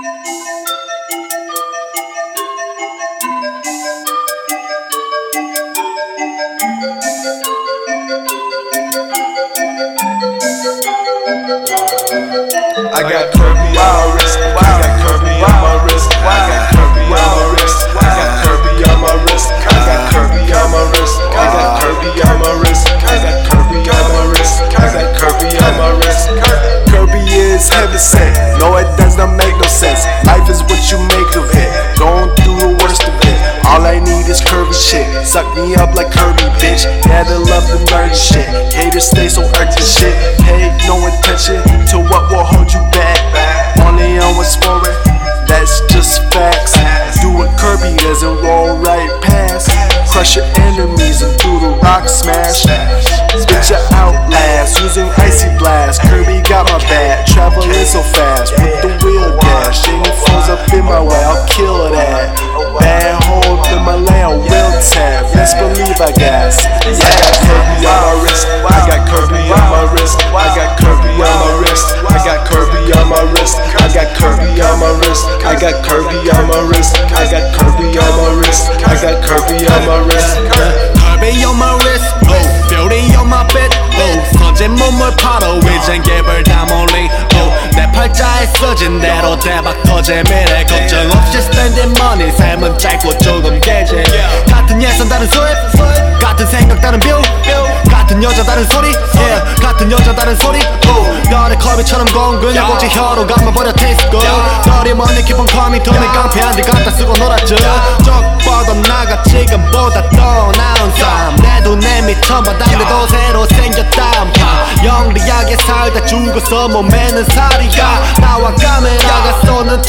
I got Kirby on my wrist. I got Kirby on my wrist. I got Kirby on my wrist. I got Kirby on my wrist. I got Kirby on my wrist. I got Kirby on my wrist. I got Kirby on my wrist. I got Kirby on my wrist. Kirby is heaven sent. What you make of it. Going through the worst of it. All I need is Kirby shit. Suck me up like Kirby, bitch. They love the nerdy shit. Haters stay so urgent shit. Pay no attention to what will hold you back. Only on what's for it. That's just facts. Do what Kirby doesn't roll right past. Crush your enemies and do the rock smash. Spit your outlast using icy blast. Kirby got my back. Traveling so fast with the best believe I guess. Yeah, Kirby on my wrist. I got Kirby on my wrist. I got Kirby on my wrist. I got Kirby on my wrist. I got Kirby on my wrist. I got Kirby on my wrist. I got Kirby on my wrist. I got Kirby on my wrist. Kirby on my wrist. Oh, building on my bed. Oh, 선진 몸을 팔아 위장 개발 다 Oh, 내 팔자에 써진 대로 대박 터질 미래 걱정 없이 spending money. 삶은 짧고 조금. 다른 수입, 같은 생각 다른 뷰, 같은 여자 다른 소리, yeah, 같은 여자 다른 소리, oh, 너의 커비처럼 공 그냥 오지 혀로 감아버려 taste good. 너리 먼 깊은 커미 돈을 깡패한 데 갖다 쓰고 놀았죠. 적 뻗어 나가 지금보다 더 나은 삶내 눈에 미천 바닥내도 새로 생겼단 파 영리하게 살다 죽어서 몸에는 살이가. 나와 카메라가 쏘는